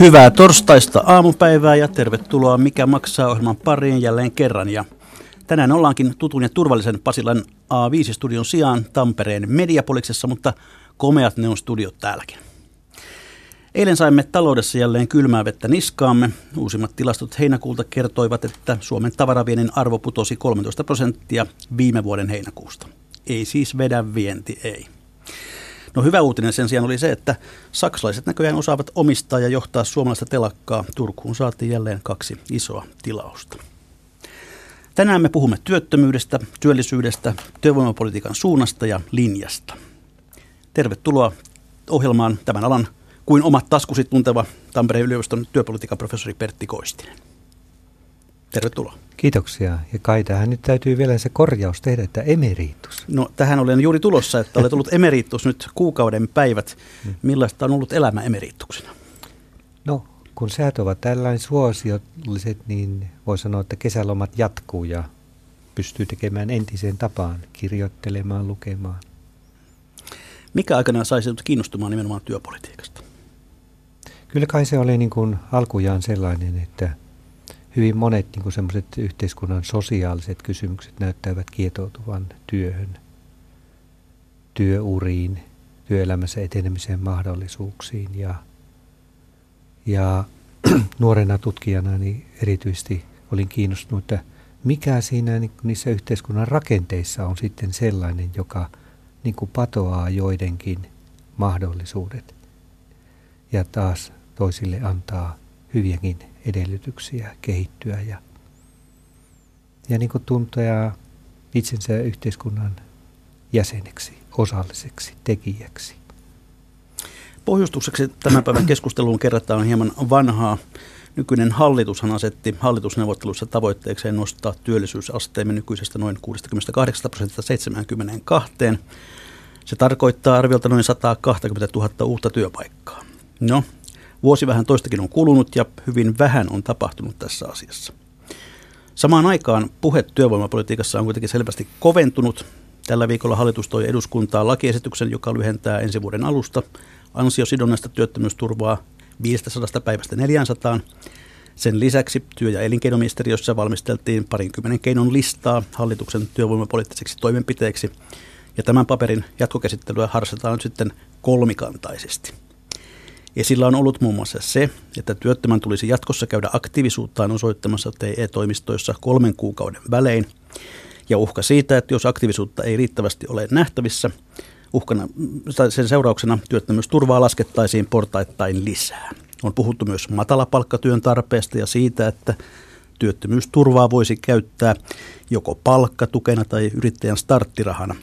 Hyvää torstaista aamupäivää ja tervetuloa Mikä maksaa ohjelman pariin jälleen kerran. Ja tänään ollaankin tutun ja turvallisen Pasilan A5-studion sijaan Tampereen Mediapoliksessa, mutta komeat ne on studiot täälläkin. Eilen saimme taloudessa jälleen kylmää vettä niskaamme. Uusimmat tilastot heinäkuulta kertoivat, että Suomen tavaraviennin arvo putosi 13 prosenttia viime vuoden heinäkuusta. Ei siis vedä vienti, ei. No hyvä uutinen sen sijaan oli se, että saksalaiset näköjään osaavat omistaa ja johtaa suomalaista telakkaa. Turkuun saatiin jälleen kaksi isoa tilausta. Tänään me puhumme työttömyydestä, työllisyydestä, työvoimapolitiikan suunnasta ja linjasta. Tervetuloa ohjelmaan tämän alan kuin omat taskusi tunteva Tampereen yliopiston työpolitiikan professori Pertti Koistinen. Tervetuloa. Kiitoksia. Ja kai tähän nyt täytyy vielä se korjaus tehdä, että emeritus. No tähän olen juuri tulossa, että olet ollut emeritus nyt kuukauden päivät. Millaista on ollut elämä emerituksena? No, kun säät ovat tällainen suosiolliset, niin voi sanoa, että kesälomat jatkuu ja pystyy tekemään entiseen tapaan, kirjoittelemaan, lukemaan. Mikä aikana sai sinut kiinnostumaan nimenomaan työpolitiikasta? Kyllä kai se oli niin kuin alkujaan sellainen, että hyvin monet niin kuin semmoiset yhteiskunnan sosiaaliset kysymykset näyttävät kietoutuvan työhön, työuriin, työelämässä etenemisen mahdollisuuksiin. Ja, ja nuorena tutkijana niin erityisesti olin kiinnostunut, että mikä siinä niin niissä yhteiskunnan rakenteissa on sitten sellainen, joka niin kuin patoaa joidenkin mahdollisuudet ja taas toisille antaa hyviäkin edellytyksiä kehittyä ja, ja niin kuin tuntea itsensä yhteiskunnan jäseneksi, osalliseksi, tekijäksi. Pohjustukseksi tämän päivän keskusteluun kerrataan hieman vanhaa. Nykyinen hallitushan asetti hallitusneuvotteluissa tavoitteekseen nostaa työllisyysasteemme nykyisestä noin 68 prosentista 72. Se tarkoittaa arviolta noin 120 000 uutta työpaikkaa. No, vuosi vähän toistakin on kulunut ja hyvin vähän on tapahtunut tässä asiassa. Samaan aikaan puhe työvoimapolitiikassa on kuitenkin selvästi koventunut. Tällä viikolla hallitus toi eduskuntaa lakiesityksen, joka lyhentää ensi vuoden alusta ansiosidonnaista työttömyysturvaa 500 päivästä 400. Sen lisäksi työ- ja elinkeinoministeriössä valmisteltiin parinkymmenen keinon listaa hallituksen työvoimapoliittiseksi toimenpiteeksi, ja tämän paperin jatkokäsittelyä harrastetaan nyt sitten kolmikantaisesti. Esillä on ollut muun muassa se, että työttömän tulisi jatkossa käydä aktiivisuuttaan osoittamassa TE-toimistoissa kolmen kuukauden välein, ja uhka siitä, että jos aktiivisuutta ei riittävästi ole nähtävissä, uhkana, sen seurauksena työttömyysturvaa laskettaisiin portaittain lisää. On puhuttu myös matalapalkkatyön tarpeesta ja siitä, että työttömyysturvaa voisi käyttää joko palkkatukena tai yrittäjän starttirahana.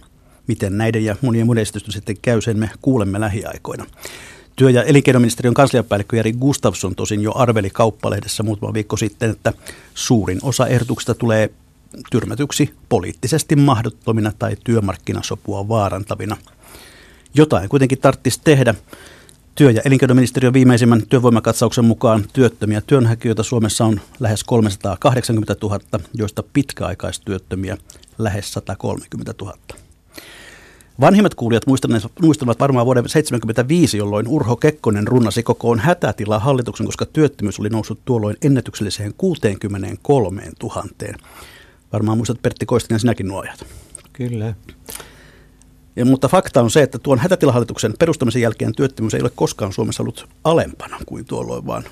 Miten näiden ja monien muiden esitysten sitten käy, sen me kuulemme lähiaikoina. Työ- ja elinkeinoministeriön kansliapäällikkö Jari Gustafsson tosin jo arveli kauppalehdessä muutama viikko sitten, että suurin osa ehdotuksista tulee tyrmätyksi poliittisesti mahdottomina tai työmarkkinasopua vaarantavina. Jotain kuitenkin tarvitsisi tehdä. Työ- ja elinkeinoministeriön viimeisimmän työvoimakatsauksen mukaan työttömiä työnhakijoita Suomessa on lähes 380 000, joista pitkäaikaistyöttömiä lähes 130 000. Vanhimmat kuulijat muistavat varmaan vuoden 1975, jolloin Urho Kekkonen runnasi kokoon hätätilaa hallituksen, koska työttömyys oli noussut tuolloin ennätykselliseen 63 000. Varmaan muistat Pertti Koistinen sinäkin nuo ajat. Kyllä. Ja, mutta fakta on se, että tuon hätätilahallituksen perustamisen jälkeen työttömyys ei ole koskaan Suomessa ollut alempana kuin tuolloin, vaan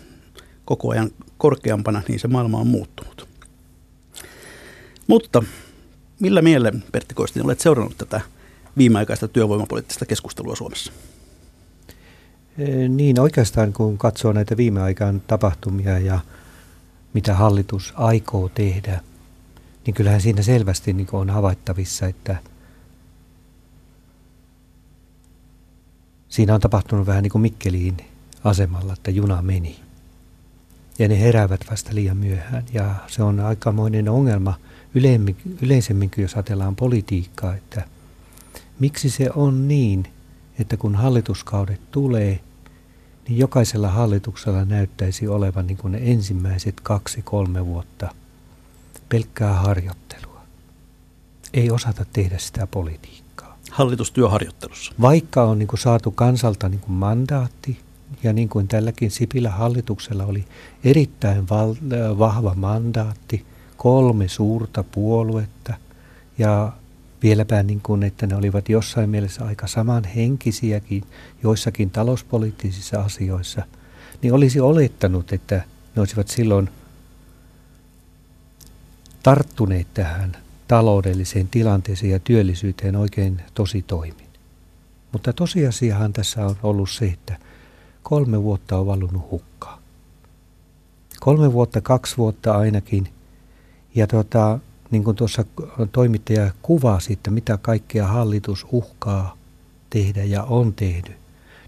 koko ajan korkeampana, niin se maailma on muuttunut. Mutta millä mieleen, Pertti Koistinen, olet seurannut tätä viimeaikaista työvoimapoliittista keskustelua Suomessa? Niin oikeastaan kun katsoo näitä viime aikaan tapahtumia ja mitä hallitus aikoo tehdä, niin kyllähän siinä selvästi niin on havaittavissa, että siinä on tapahtunut vähän niin kuin Mikkeliin asemalla, että juna meni. ja ne heräävät vasta liian myöhään. Ja se on aikamoinen ongelma yleisemminkin, jos ajatellaan politiikkaa, että miksi se on niin, että kun hallituskaudet tulee, niin jokaisella hallituksella näyttäisi olevan niin kuin ne ensimmäiset kaksi-kolme vuotta pelkkää harjoittelua. Ei osata tehdä sitä politiikkaa. Hallitustyöharjoittelussa. Vaikka on niin kuin saatu kansalta niin kuin mandaatti, ja niin kuin tälläkin Sipilä hallituksella oli erittäin val- vahva mandaatti, kolme suurta puoluetta ja vieläpä niin kuin, että ne olivat jossain mielessä aika samanhenkisiäkin joissakin talouspoliittisissa asioissa, niin olisi olettanut, että ne olisivat silloin tarttuneet tähän taloudelliseen tilanteeseen ja työllisyyteen oikein tosi toimin. Mutta tosiasiahan tässä on ollut se, että kolme vuotta on valunut hukkaa. Kolme vuotta, kaksi vuotta ainakin. Ja tota, niin kuin tuossa toimittaja kuvasi, että mitä kaikkea hallitus uhkaa tehdä ja on tehnyt,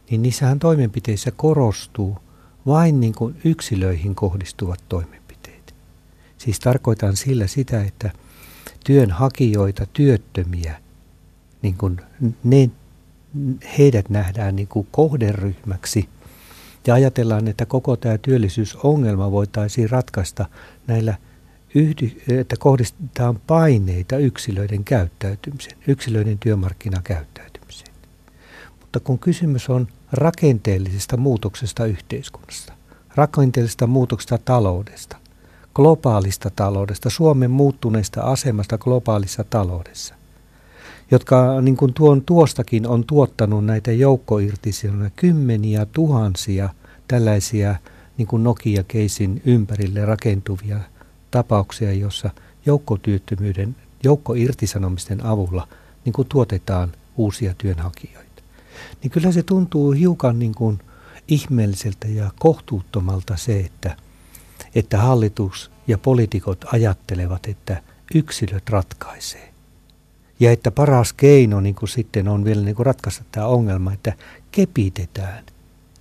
niin niissähän toimenpiteissä korostuu vain niin kuin yksilöihin kohdistuvat toimenpiteet. Siis tarkoitan sillä sitä, että työnhakijoita, työttömiä, niin kuin ne, heidät nähdään niin kuin kohderyhmäksi – ja ajatellaan, että koko tämä työllisyysongelma voitaisiin ratkaista näillä, yhdy, että kohdistetaan paineita yksilöiden käyttäytymiseen, yksilöiden työmarkkinakäyttäytymiseen. Mutta kun kysymys on rakenteellisesta muutoksesta yhteiskunnassa, rakenteellisesta muutoksesta taloudesta, globaalista taloudesta, Suomen muuttuneesta asemasta globaalissa taloudessa, jotka niin kuin tuon tuostakin on tuottanut näitä joukkoirtisanoja, kymmeniä tuhansia tällaisia niin kuin Nokia-keisin ympärille rakentuvia tapauksia, jossa joukkotyöttömyyden, joukkoirtisanomisten avulla niin kuin tuotetaan uusia työnhakijoita. Niin kyllä se tuntuu hiukan niin kuin ihmeelliseltä ja kohtuuttomalta se, että, että hallitus ja poliitikot ajattelevat, että yksilöt ratkaisee. Ja että paras keino niin kuin sitten on vielä niin kuin ratkaista tämä ongelma, että kepitetään.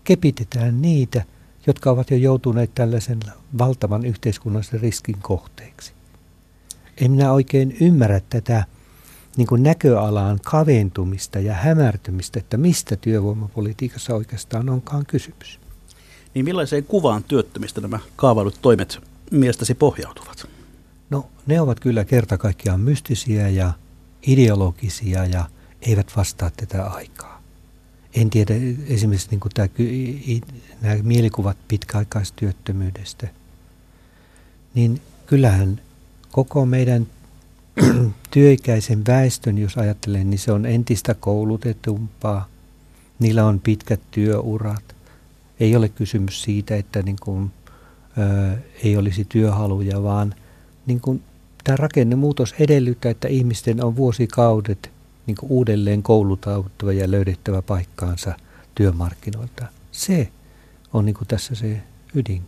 Kepitetään niitä, jotka ovat jo joutuneet tällaisen valtavan yhteiskunnallisen riskin kohteeksi. En minä oikein ymmärrä tätä niin kuin näköalaan kaventumista ja hämärtymistä, että mistä työvoimapolitiikassa oikeastaan onkaan kysymys. Niin millaiseen kuvaan työttömistä nämä kaavailut toimet mielestäsi pohjautuvat? No ne ovat kyllä kerta kaikkiaan mystisiä ja ideologisia ja eivät vastaa tätä aikaa. En tiedä esimerkiksi niin kuin tämä, nämä mielikuvat pitkäaikaistyöttömyydestä, niin kyllähän koko meidän työikäisen väestön, jos ajattelen, niin se on entistä koulutetumpaa. Niillä on pitkät työurat. Ei ole kysymys siitä, että niin kuin, ö, ei olisi työhaluja, vaan niin kuin tämä rakennemuutos edellyttää, että ihmisten on vuosikaudet niin uudelleen koulutauttava ja löydettävä paikkaansa työmarkkinoilta. Se on niin tässä se ydin.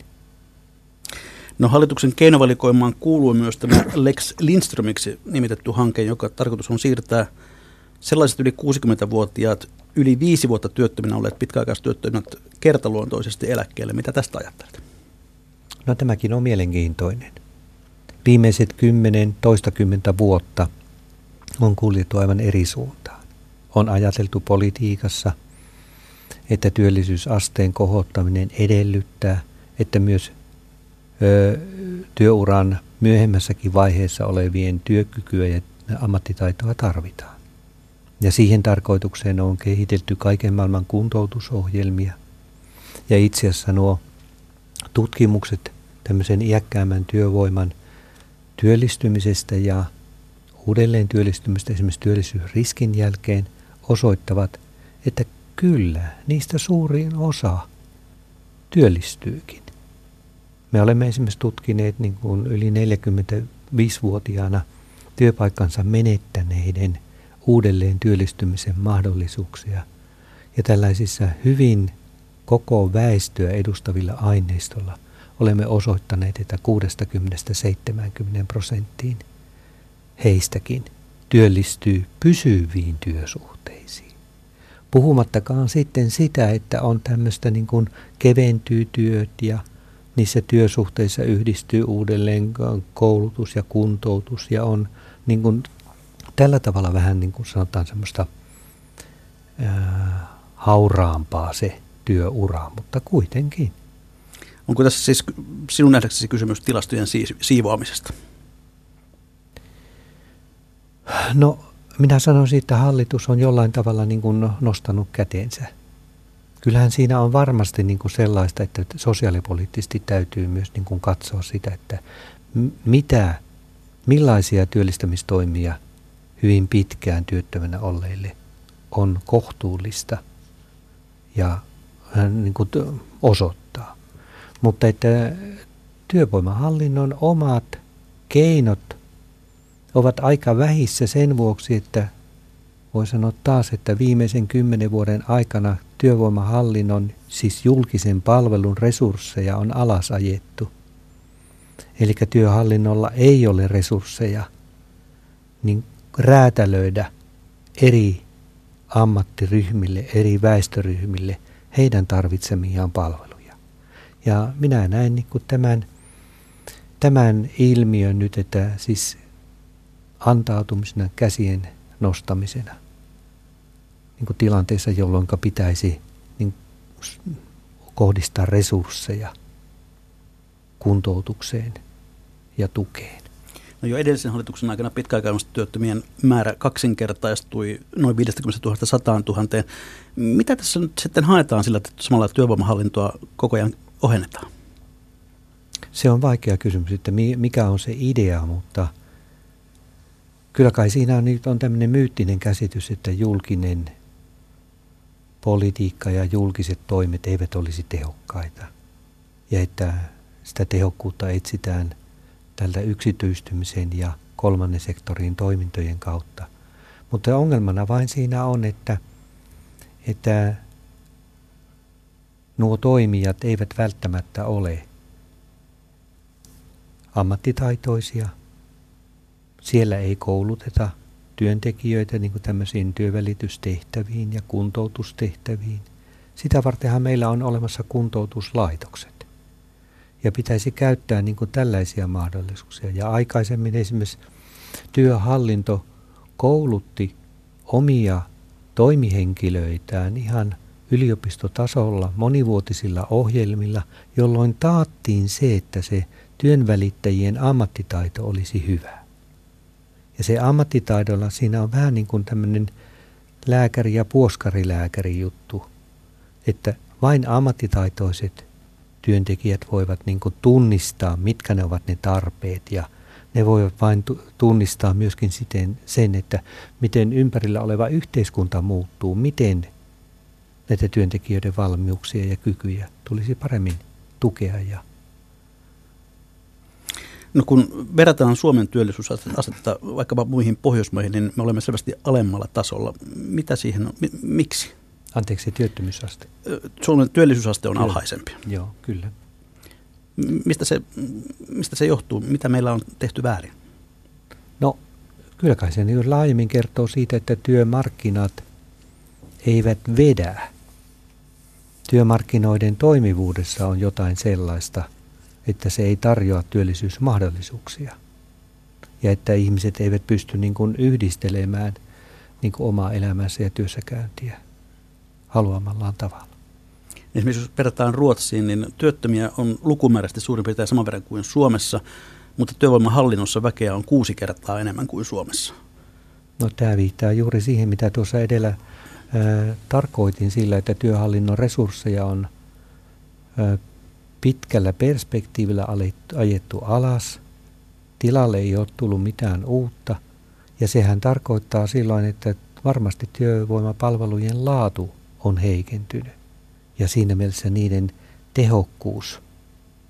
No hallituksen keinovalikoimaan kuuluu myös tämä Lex Lindströmiksi nimitetty hanke, joka tarkoitus on siirtää sellaiset yli 60-vuotiaat, yli viisi vuotta työttöminä olleet pitkäaikaistyöttömät kertaluontoisesti eläkkeelle. Mitä tästä ajattelet? No tämäkin on mielenkiintoinen viimeiset kymmenen, toistakymmentä vuotta on kuljettu aivan eri suuntaan. On ajateltu politiikassa, että työllisyysasteen kohottaminen edellyttää, että myös ö, työuran myöhemmässäkin vaiheessa olevien työkykyä ja ammattitaitoa tarvitaan. Ja siihen tarkoitukseen on kehitelty kaiken maailman kuntoutusohjelmia. Ja itse asiassa nuo tutkimukset tämmöisen iäkkäämmän työvoiman työllistymisestä ja uudelleen työllistymistä esimerkiksi työllisyysriskin jälkeen osoittavat, että kyllä, niistä suurin osa työllistyykin. Me olemme esimerkiksi tutkineet niin kuin yli 45-vuotiaana työpaikkansa menettäneiden uudelleen työllistymisen mahdollisuuksia. Ja tällaisissa hyvin koko väestöä edustavilla aineistolla olemme osoittaneet, että 60-70 prosenttiin heistäkin työllistyy pysyviin työsuhteisiin. Puhumattakaan sitten sitä, että on tämmöistä niin kuin keventyy työt ja niissä työsuhteissa yhdistyy uudelleen koulutus ja kuntoutus ja on niin kuin, tällä tavalla vähän niin kuin sanotaan semmoista ää, hauraampaa se työura, mutta kuitenkin. Onko tässä siis sinun nähdäksesi kysymys tilastojen siivoamisesta? No minä sanoisin, että hallitus on jollain tavalla niin kuin nostanut käteensä. Kyllähän siinä on varmasti niin kuin sellaista, että sosiaalipoliittisesti täytyy myös niin kuin katsoa sitä, että mitä, millaisia työllistämistoimia hyvin pitkään työttömänä olleille on kohtuullista ja niin kuin osoittaa. Mutta että työvoimahallinnon omat keinot ovat aika vähissä sen vuoksi, että voi sanoa taas, että viimeisen kymmenen vuoden aikana työvoimahallinnon, siis julkisen palvelun resursseja on alasajettu. Eli työhallinnolla ei ole resursseja niin räätälöidä eri ammattiryhmille, eri väestöryhmille heidän tarvitsemiaan palveluja. Ja minä näen niin tämän, tämän ilmiön nyt, että siis antautumisena, käsien nostamisena niin kuin tilanteessa, jolloin pitäisi niin kohdistaa resursseja kuntoutukseen ja tukeen. No jo edellisen hallituksen aikana pitkäaikaistyöttömien määrä kaksinkertaistui noin 50 000 100 000. Mitä tässä nyt sitten haetaan sillä, että samalla työvoimahallintoa koko ajan ohennetaan? Se on vaikea kysymys, että mikä on se idea, mutta kyllä kai siinä on, on tämmöinen myyttinen käsitys, että julkinen politiikka ja julkiset toimet eivät olisi tehokkaita ja että sitä tehokkuutta etsitään – tältä yksityistymisen ja kolmannen sektorin toimintojen kautta. Mutta ongelmana vain siinä on, että, että nuo toimijat eivät välttämättä ole ammattitaitoisia. Siellä ei kouluteta työntekijöitä niin kuin tämmöisiin työvälitystehtäviin ja kuntoutustehtäviin. Sitä vartenhan meillä on olemassa kuntoutuslaitokset ja pitäisi käyttää niin kuin tällaisia mahdollisuuksia. Ja aikaisemmin esimerkiksi työhallinto koulutti omia toimihenkilöitään ihan yliopistotasolla monivuotisilla ohjelmilla, jolloin taattiin se, että se työnvälittäjien ammattitaito olisi hyvä. Ja se ammattitaidolla siinä on vähän niin kuin tämmöinen lääkäri- ja puoskarilääkäri juttu, että vain ammattitaitoiset työntekijät voivat niin kuin tunnistaa, mitkä ne ovat ne tarpeet ja ne voivat vain tunnistaa myöskin siten sen, että miten ympärillä oleva yhteiskunta muuttuu, miten näitä työntekijöiden valmiuksia ja kykyjä tulisi paremmin tukea ja No kun verrataan Suomen työllisyysastetta vaikkapa muihin Pohjoismaihin, niin me olemme selvästi alemmalla tasolla. Mitä siihen on? Miksi? Anteeksi, työttömyysaste. Suomen työllisyysaste on kyllä. alhaisempi. Joo, kyllä. Mistä se, mistä se johtuu? Mitä meillä on tehty väärin? No, kyllä kai se niin laajemmin kertoo siitä, että työmarkkinat eivät vedä. Työmarkkinoiden toimivuudessa on jotain sellaista, että se ei tarjoa työllisyysmahdollisuuksia. Ja että ihmiset eivät pysty niin kuin yhdistelemään niin kuin omaa elämänsä ja työssäkäyntiä haluamallaan tavalla. Esimerkiksi jos verrataan Ruotsiin, niin työttömiä on lukumääräisesti suurin piirtein saman verran kuin Suomessa, mutta työvoimahallinnossa väkeä on kuusi kertaa enemmän kuin Suomessa. No tämä viittaa juuri siihen, mitä tuossa edellä äh, tarkoitin sillä, että työhallinnon resursseja on äh, pitkällä perspektiivillä ajettu alas, tilalle ei ole tullut mitään uutta, ja sehän tarkoittaa silloin, että varmasti työvoimapalvelujen laatu on heikentynyt. Ja siinä mielessä niiden tehokkuus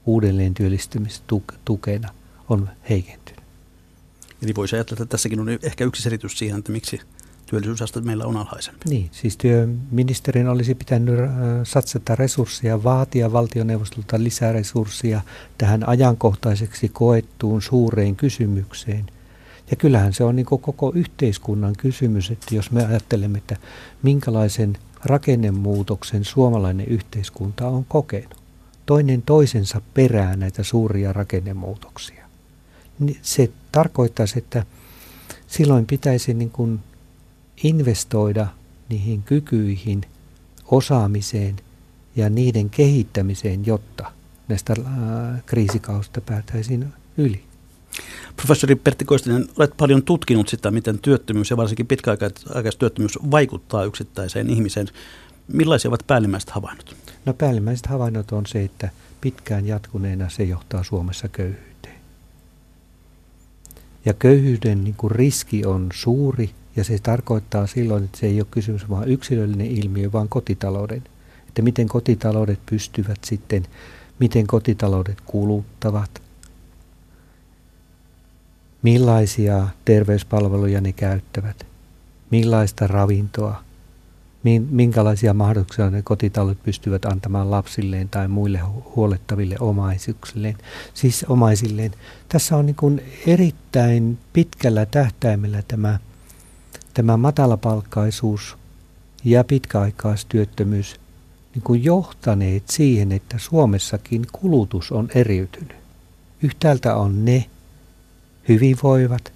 uudelleen työllistymistukena on heikentynyt. Eli voisi ajatella, että tässäkin on ehkä yksi selitys siihen, että miksi työllisyysaste meillä on alhaisempi. Niin, siis työministerin olisi pitänyt äh, satsata resursseja, vaatia valtioneuvostolta lisää resursseja tähän ajankohtaiseksi koettuun suureen kysymykseen. Ja kyllähän se on niin koko yhteiskunnan kysymys, että jos me ajattelemme, että minkälaisen rakennemuutoksen suomalainen yhteiskunta on kokenut. toinen toisensa perään näitä suuria rakennemuutoksia. Niin se tarkoittaisi, että silloin pitäisi niin kuin investoida niihin kykyihin, osaamiseen ja niiden kehittämiseen, jotta näistä äh, kriisikausista päätäisiin yli. Professori Pertti Koistinen, olet paljon tutkinut sitä, miten työttömyys ja varsinkin pitkäaikaistyöttömyys vaikuttaa yksittäiseen ihmiseen. Millaisia ovat päällimmäiset havainnot? No päällimmäiset havainnot on se, että pitkään jatkuneena se johtaa Suomessa köyhyyteen. Ja köyhyyden niin kuin riski on suuri ja se tarkoittaa silloin, että se ei ole kysymys vain yksilöllinen ilmiö, vaan kotitalouden. Että miten kotitaloudet pystyvät sitten, miten kotitaloudet kuluttavat, millaisia terveyspalveluja ne käyttävät, millaista ravintoa, minkälaisia mahdollisuuksia ne kotitalot pystyvät antamaan lapsilleen tai muille huolettaville omaisuuksilleen, siis omaisilleen. Tässä on niin erittäin pitkällä tähtäimellä tämä, tämä matalapalkkaisuus ja pitkäaikaistyöttömyys niin kuin johtaneet siihen, että Suomessakin kulutus on eriytynyt. Yhtäältä on ne hyvinvoivat,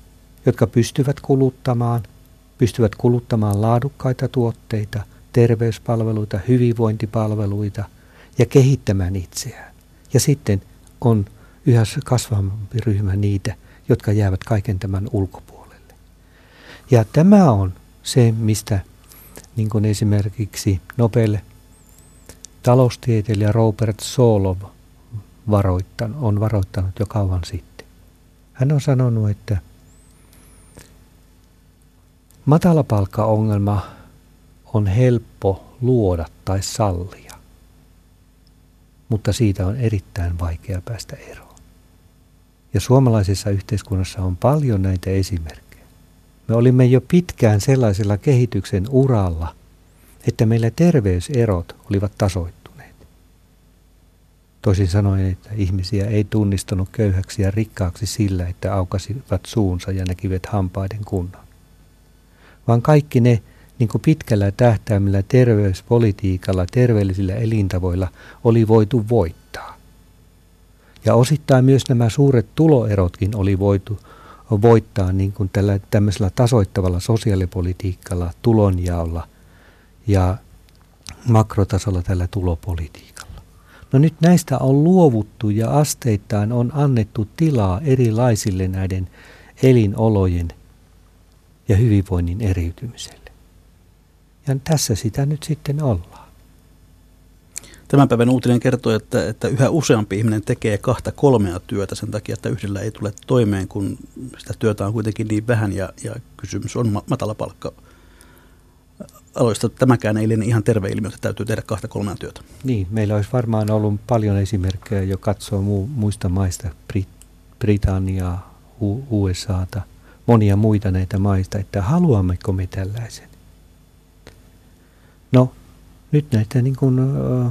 jotka pystyvät kuluttamaan – pystyvät kuluttamaan laadukkaita tuotteita, terveyspalveluita, hyvinvointipalveluita ja kehittämään itseään. Ja sitten on yhä kasvavampi ryhmä niitä, jotka jäävät kaiken tämän ulkopuolelle. Ja tämä on se, mistä niin kuin esimerkiksi Nobel taloustieteilijä Robert Solov varoittanut, on varoittanut jo kauan sitten. Hän on sanonut, että Matalapalkkaongelma on helppo luoda tai sallia, mutta siitä on erittäin vaikea päästä eroon. Ja suomalaisessa yhteiskunnassa on paljon näitä esimerkkejä. Me olimme jo pitkään sellaisella kehityksen uralla, että meillä terveyserot olivat tasoittuneet. Toisin sanoen, että ihmisiä ei tunnistanut köyhäksi ja rikkaaksi sillä, että aukasivat suunsa ja näkivät hampaiden kunnon vaan kaikki ne niin kuin pitkällä tähtäimellä terveyspolitiikalla, terveellisillä elintavoilla oli voitu voittaa. Ja osittain myös nämä suuret tuloerotkin oli voitu voittaa niin kuin tällä, tämmöisellä tasoittavalla sosiaalipolitiikalla, tulonjaolla ja makrotasolla tällä tulopolitiikalla. No nyt näistä on luovuttu ja asteittain on annettu tilaa erilaisille näiden elinolojen ja hyvinvoinnin eriytymiselle. Ja tässä sitä nyt sitten ollaan. Tämän päivän uutinen kertoo, että, että yhä useampi ihminen tekee kahta kolmea työtä sen takia, että yhdellä ei tule toimeen, kun sitä työtä on kuitenkin niin vähän ja, ja kysymys on matala palkka aloista. Tämäkään ei liene ihan terve ilmiö, että täytyy tehdä kahta kolmea työtä. Niin, meillä olisi varmaan ollut paljon esimerkkejä jo katsoa mu- muista maista, Brit- Britanniaa, U- USAta – monia muita näitä maista, että haluammeko me tällaisen. Nyt näitä niin kuin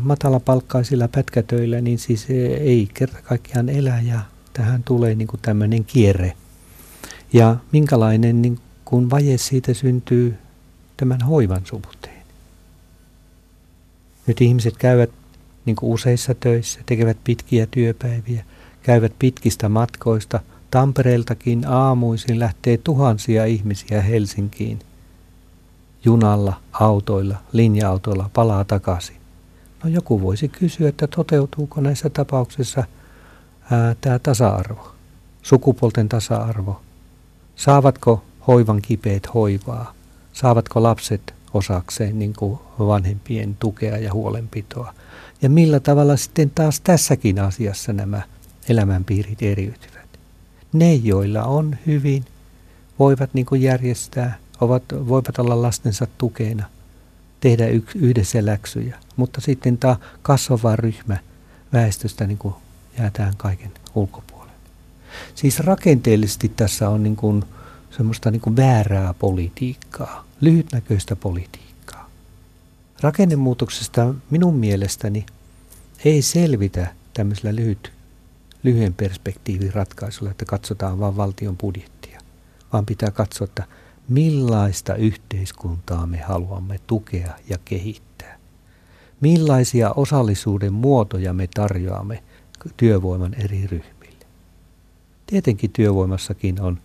matalapalkkaisilla pätkätöillä, niin siis ei kerta kaikkiaan elä ja tähän tulee niin kuin tämmöinen kierre. Ja minkälainen niin kuin vaje siitä syntyy tämän hoivan suhteen. Nyt ihmiset käyvät niin kuin useissa töissä, tekevät pitkiä työpäiviä, käyvät pitkistä matkoista – Tampereeltakin aamuisin lähtee tuhansia ihmisiä Helsinkiin. Junalla, autoilla, linja-autoilla palaa takaisin. No joku voisi kysyä, että toteutuuko näissä tapauksissa tämä tasa-arvo, sukupuolten tasa-arvo. Saavatko hoivan kipeät hoivaa? Saavatko lapset osakseen niin kuin vanhempien tukea ja huolenpitoa? Ja millä tavalla sitten taas tässäkin asiassa nämä elämänpiirit eriytyvät? ne, joilla on hyvin, voivat niin kuin järjestää, ovat, voivat olla lastensa tukena, tehdä yks, yhdessä läksyjä. Mutta sitten tämä kasvava ryhmä väestöstä niin kuin jää tähän kaiken ulkopuolelle. Siis rakenteellisesti tässä on niin kuin semmoista niin kuin väärää politiikkaa, lyhytnäköistä politiikkaa. Rakennemuutoksesta minun mielestäni ei selvitä tämmöisellä lyhyt lyhyen perspektiivin ratkaisulla, että katsotaan vain valtion budjettia, vaan pitää katsoa, että millaista yhteiskuntaa me haluamme tukea ja kehittää. Millaisia osallisuuden muotoja me tarjoamme työvoiman eri ryhmille? Tietenkin työvoimassakin on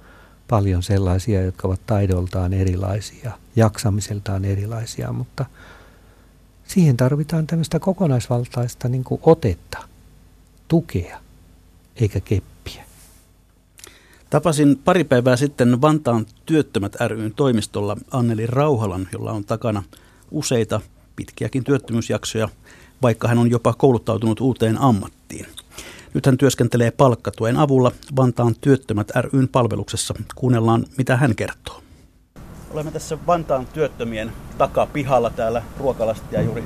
paljon sellaisia, jotka ovat taidoltaan erilaisia, jaksamiseltaan erilaisia, mutta siihen tarvitaan tämmöistä kokonaisvaltaista niin otetta, tukea, eikä keppiä. Tapasin pari päivää sitten Vantaan työttömät ryn toimistolla Anneli Rauhalan, jolla on takana useita pitkiäkin työttömyysjaksoja, vaikka hän on jopa kouluttautunut uuteen ammattiin. Nyt hän työskentelee palkkatuen avulla Vantaan työttömät ryn palveluksessa. Kuunnellaan, mitä hän kertoo. Olemme tässä Vantaan työttömien takapihalla täällä ruokalasta ja juuri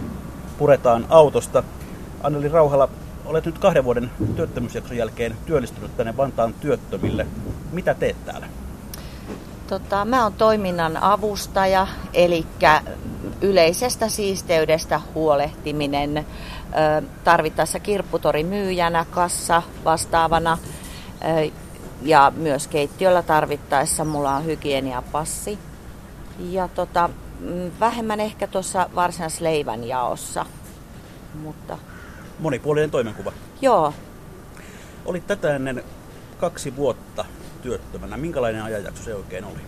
puretaan autosta. Anneli Rauhala, olet nyt kahden vuoden työttömyysjakson jälkeen työllistynyt tänne Vantaan työttömille. Mitä teet täällä? Tota, mä oon toiminnan avustaja, eli yleisestä siisteydestä huolehtiminen, tarvittaessa kirpputori myyjänä, kassa vastaavana ja myös keittiöllä tarvittaessa mulla on hygieniapassi. Ja tota, mm, vähemmän ehkä tuossa varsinaisleivän jaossa. Mutta... Monipuolinen toimenkuva. Joo. Olit tätä ennen kaksi vuotta työttömänä. Minkälainen ajanjakso se oikein oli?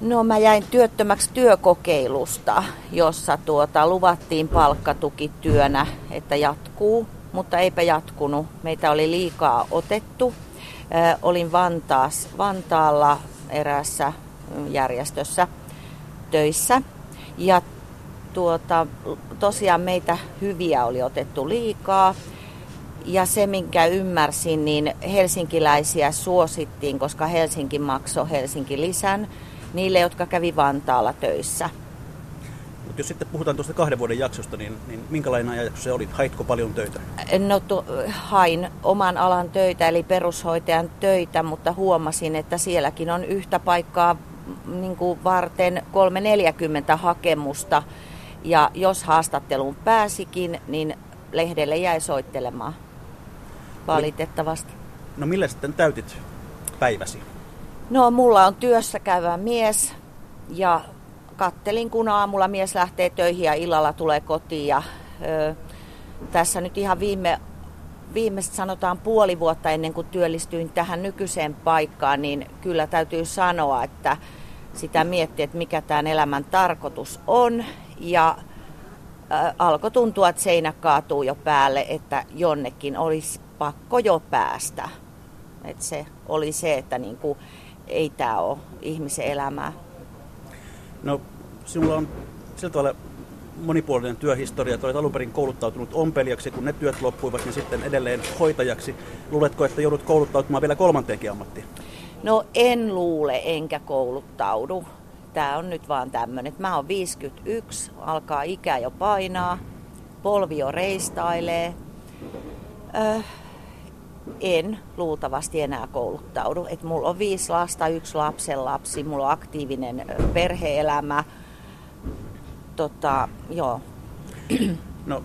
No mä jäin työttömäksi työkokeilusta, jossa tuota, luvattiin palkkatukityönä, että jatkuu, mutta eipä jatkunut. Meitä oli liikaa otettu. Ö, olin Vantaas, Vantaalla eräässä järjestössä töissä. Ja tuota, tosiaan meitä hyviä oli otettu liikaa. Ja se, minkä ymmärsin, niin helsinkiläisiä suosittiin, koska Helsinki maksoi Helsinki lisän niille, jotka kävi Vantaalla töissä. Mutta jos sitten puhutaan tuosta kahden vuoden jaksosta, niin, niin minkälainen ajanjakso se oli? Haitko paljon töitä? No tu, hain oman alan töitä, eli perushoitajan töitä, mutta huomasin, että sielläkin on yhtä paikkaa niin kuin varten 340 hakemusta. Ja jos haastatteluun pääsikin, niin lehdelle jäi soittelemaan. Valitettavasti. No millä sitten täytit päiväsi? No mulla on työssä käyvä mies ja kattelin kun aamulla mies lähtee töihin ja illalla tulee kotiin. Ja, ö, tässä nyt ihan viime, viimeistä sanotaan puoli vuotta ennen kuin työllistyin tähän nykyiseen paikkaan, niin kyllä täytyy sanoa, että sitä miettiä, että mikä tämän elämän tarkoitus on. Ja ö, alkoi tuntua, että seinä kaatuu jo päälle, että jonnekin olisi pakko jo päästä. Et se oli se, että niin kuin, ei tämä ole ihmisen elämää. No, sinulla on sillä tavalla monipuolinen työhistoria. että olet alun perin kouluttautunut ompelijaksi, kun ne työt loppuivat, niin sitten edelleen hoitajaksi. Luuletko, että joudut kouluttautumaan vielä kolmanteenkin ammattiin? No en luule, enkä kouluttaudu. Tämä on nyt vaan tämmöinen. Mä oon 51, alkaa ikä jo painaa, polvi jo reistailee. Öh, en luultavasti enää kouluttaudu. Et mulla on viisi lasta, yksi lapsen lapsi, mulla on aktiivinen perheelämä. Tota, joo. No,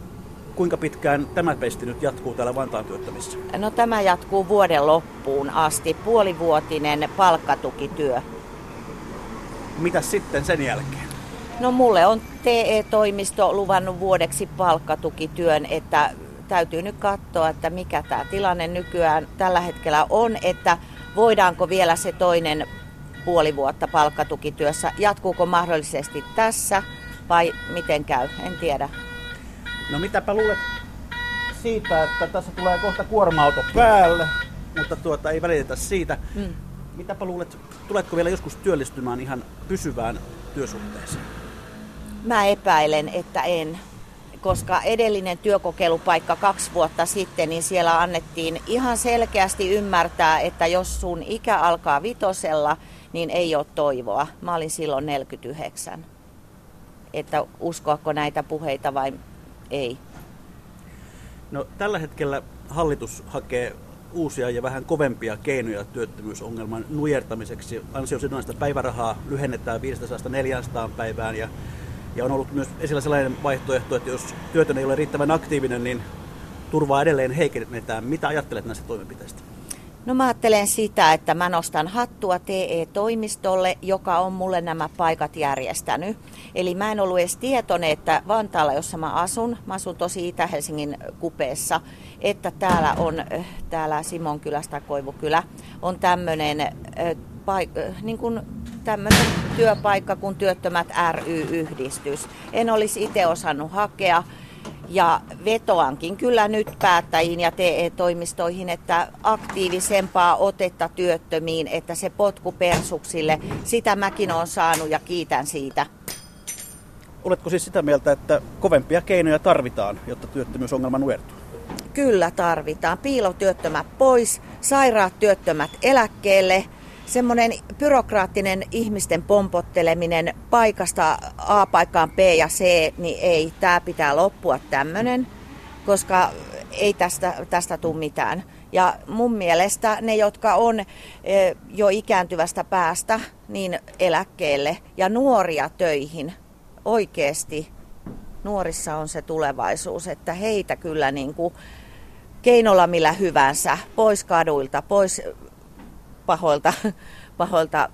kuinka pitkään tämä pesti nyt jatkuu täällä Vantaan työttämissä? No tämä jatkuu vuoden loppuun asti, puolivuotinen palkkatukityö. Mitä sitten sen jälkeen? No mulle on TE-toimisto luvannut vuodeksi palkkatukityön, että täytyy nyt katsoa, että mikä tämä tilanne nykyään tällä hetkellä on, että voidaanko vielä se toinen puoli vuotta palkkatukityössä, jatkuuko mahdollisesti tässä vai miten käy, en tiedä. No mitäpä luulet siitä, että tässä tulee kohta kuorma-auto päälle, mutta tuota ei välitetä siitä. Mm. Mitäpä luulet, tuletko vielä joskus työllistymään ihan pysyvään työsuhteeseen? Mä epäilen, että en koska edellinen työkokeilupaikka kaksi vuotta sitten, niin siellä annettiin ihan selkeästi ymmärtää, että jos sun ikä alkaa vitosella, niin ei ole toivoa. Mä olin silloin 49. Että uskoako näitä puheita vai ei? No, tällä hetkellä hallitus hakee uusia ja vähän kovempia keinoja työttömyysongelman nujertamiseksi. Ansiosidonnaista päivärahaa lyhennetään 500-400 päivään ja ja on ollut myös esillä sellainen vaihtoehto, että jos työtön ei ole riittävän aktiivinen, niin turvaa edelleen heikennetään. Mitä ajattelet näistä toimenpiteistä? No mä ajattelen sitä, että mä nostan hattua TE-toimistolle, joka on mulle nämä paikat järjestänyt. Eli mä en ollut edes tietoinen, että Vantaalla, jossa mä asun, mä asun tosi Itä-Helsingin kupeessa, että täällä on, äh, täällä Simonkylästä Koivukylä, on tämmöinen äh, paik- äh, niin kuin tämmöinen työpaikka kuin Työttömät ry-yhdistys. En olisi itse osannut hakea ja vetoankin kyllä nyt päättäjiin ja TE-toimistoihin, että aktiivisempaa otetta työttömiin, että se potku persuksille, sitä mäkin olen saanut ja kiitän siitä. Oletko siis sitä mieltä, että kovempia keinoja tarvitaan, jotta työttömyysongelma nujertuu? Kyllä tarvitaan. Piilotyöttömät pois, sairaat työttömät eläkkeelle – semmoinen byrokraattinen ihmisten pompotteleminen paikasta A paikkaan B ja C, niin ei, tämä pitää loppua tämmöinen, koska ei tästä, tästä tule mitään. Ja mun mielestä ne, jotka on e, jo ikääntyvästä päästä, niin eläkkeelle ja nuoria töihin oikeasti. Nuorissa on se tulevaisuus, että heitä kyllä niin kuin keinolla millä hyvänsä, pois kaduilta, pois pahoilta, pahoilta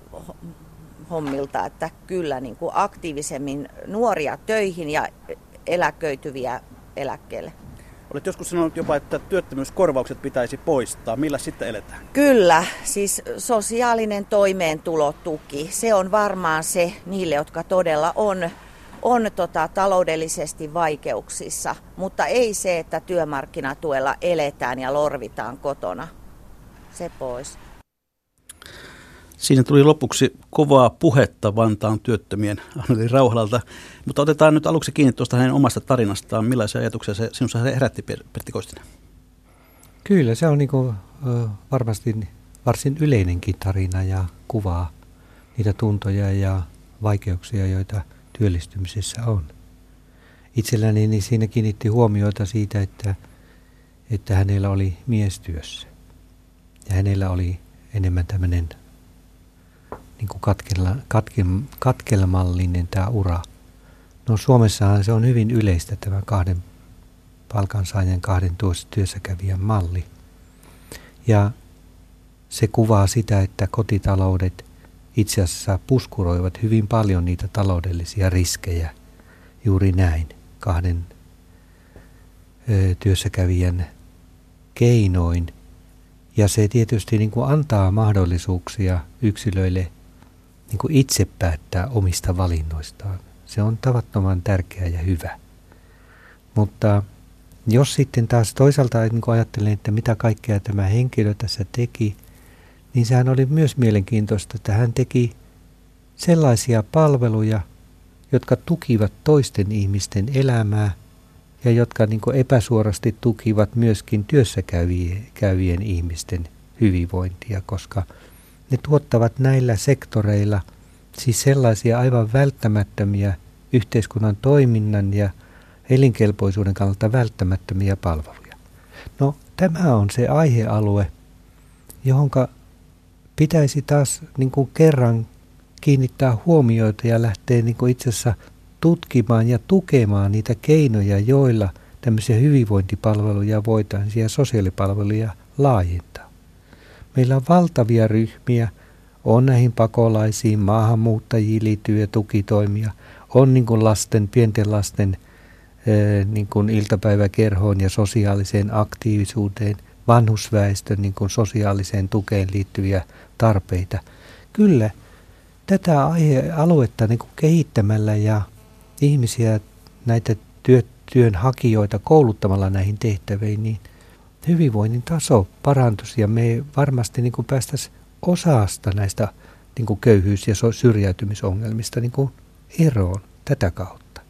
hommilta, että kyllä niin kuin aktiivisemmin nuoria töihin ja eläköityviä eläkkeelle. Olet joskus sanonut jopa, että työttömyyskorvaukset pitäisi poistaa. Millä sitten eletään? Kyllä, siis sosiaalinen toimeentulotuki, se on varmaan se niille, jotka todella on, on tota, taloudellisesti vaikeuksissa, mutta ei se, että työmarkkinatuella eletään ja lorvitaan kotona. Se pois. Siinä tuli lopuksi kovaa puhetta Vantaan työttömien Anneli Rauhalalta, mutta otetaan nyt aluksi kiinni tuosta hänen omasta tarinastaan. Millaisia ajatuksia se sinussa herätti, Pertti Koistinen? Kyllä, se on niin kuin, varmasti varsin yleinenkin tarina ja kuvaa niitä tuntoja ja vaikeuksia, joita työllistymisessä on. Itselläni niin siinä kiinnitti huomioita siitä, että, että hänellä oli miestyössä ja hänellä oli enemmän tämmöinen niin kuin katkella, katke, katkelmallinen tämä ura. No Suomessahan se on hyvin yleistä tämä kahden palkansaajan kahden työssäkävijän malli. Ja se kuvaa sitä, että kotitaloudet itse asiassa puskuroivat hyvin paljon niitä taloudellisia riskejä juuri näin kahden ö, työssäkävijän keinoin. Ja se tietysti niin kuin antaa mahdollisuuksia yksilöille niin kuin itse päättää omista valinnoistaan. Se on tavattoman tärkeä ja hyvä. Mutta jos sitten taas toisaalta niin kuin ajattelen, että mitä kaikkea tämä henkilö tässä teki, niin sehän oli myös mielenkiintoista, että hän teki sellaisia palveluja, jotka tukivat toisten ihmisten elämää ja jotka niin epäsuorasti tukivat myöskin työssä käyvien ihmisten hyvinvointia, koska – ne tuottavat näillä sektoreilla siis sellaisia aivan välttämättömiä yhteiskunnan toiminnan ja elinkelpoisuuden kannalta välttämättömiä palveluja. No tämä on se aihealue, johon pitäisi taas niin kuin kerran kiinnittää huomioita ja lähteä niin kuin itse asiassa tutkimaan ja tukemaan niitä keinoja, joilla tämmöisiä hyvinvointipalveluja voitaisiin ja sosiaalipalveluja laajentaa. Meillä on valtavia ryhmiä, on näihin pakolaisiin, maahanmuuttajiin liittyviä tukitoimia, on niin kuin lasten, pienten lasten niin kuin iltapäiväkerhoon ja sosiaaliseen aktiivisuuteen, vanhusväestön niin kuin sosiaaliseen tukeen liittyviä tarpeita. Kyllä tätä aluetta niin kuin kehittämällä ja ihmisiä, näitä työ, työnhakijoita kouluttamalla näihin tehtäviin, niin hyvinvoinnin taso parantuisi ja me varmasti niin päästäisiin osasta näistä niin kuin köyhyys- ja syrjäytymisongelmista niin kuin eroon tätä kautta.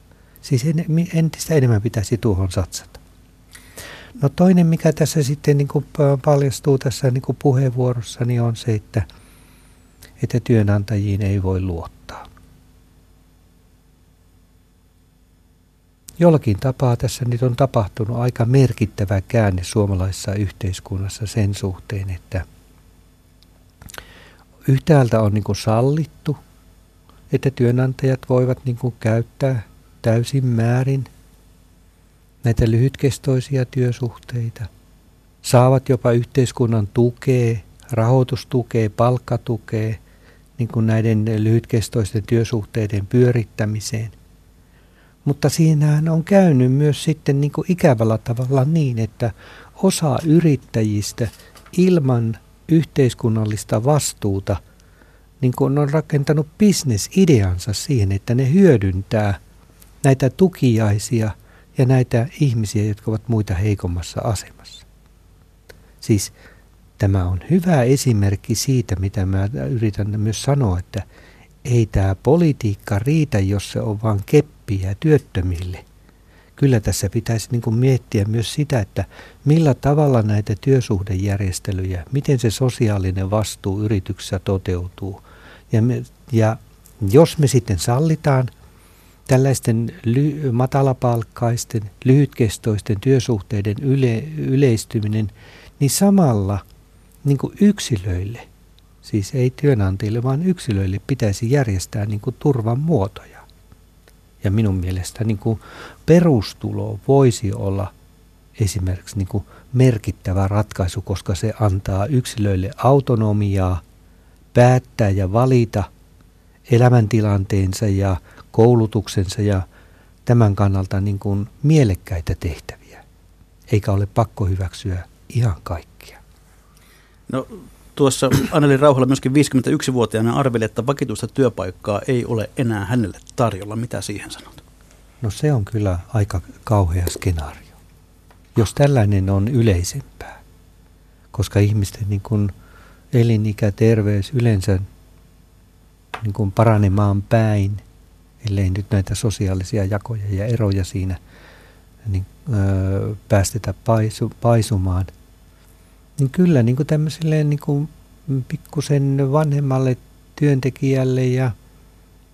Siis entistä enemmän pitäisi tuohon satsata. No toinen, mikä tässä sitten niin kuin paljastuu tässä niin kuin puheenvuorossa, niin on se, että, että työnantajiin ei voi luottaa. Jollakin tapaa tässä nyt on tapahtunut aika merkittävä käänne suomalaisessa yhteiskunnassa sen suhteen, että yhtäältä on niin sallittu, että työnantajat voivat niin käyttää täysin määrin näitä lyhytkestoisia työsuhteita, saavat jopa yhteiskunnan tukea rahoitustukee, palkkatukee niin kuin näiden lyhytkestoisten työsuhteiden pyörittämiseen. Mutta siinähän on käynyt myös sitten niin kuin ikävällä tavalla niin, että osa yrittäjistä ilman yhteiskunnallista vastuuta niin kuin on rakentanut bisnesideansa siihen, että ne hyödyntää näitä tukiaisia ja näitä ihmisiä, jotka ovat muita heikommassa asemassa. Siis tämä on hyvä esimerkki siitä, mitä mä yritän myös sanoa, että ei tämä politiikka riitä, jos se on vain keppiä työttömille. Kyllä tässä pitäisi niin kuin miettiä myös sitä, että millä tavalla näitä työsuhdejärjestelyjä, miten se sosiaalinen vastuu yrityksessä toteutuu. Ja, me, ja jos me sitten sallitaan tällaisten ly- matalapalkkaisten, lyhytkestoisten työsuhteiden yle- yleistyminen, niin samalla niin kuin yksilöille, siis ei työnantajille, vaan yksilöille pitäisi järjestää niin kuin turvan muotoja. Ja minun mielestä niin kuin perustulo voisi olla esimerkiksi niin kuin merkittävä ratkaisu, koska se antaa yksilöille autonomiaa päättää ja valita elämäntilanteensa ja koulutuksensa ja tämän kannalta niin kuin mielekkäitä tehtäviä, eikä ole pakko hyväksyä ihan kaikkia. No tuossa Anneli Rauhalla myöskin 51-vuotiaana arveli, että vakituista työpaikkaa ei ole enää hänelle tarjolla. Mitä siihen sanot? No se on kyllä aika kauhea skenaario, jos tällainen on yleisempää, koska ihmisten niin kuin elinikä, terveys yleensä niin kuin paranemaan päin, ellei nyt näitä sosiaalisia jakoja ja eroja siinä niin, öö, päästetä paisu, paisumaan – niin kyllä niin kuin tämmöiselle niin kuin pikkusen vanhemmalle työntekijälle ja,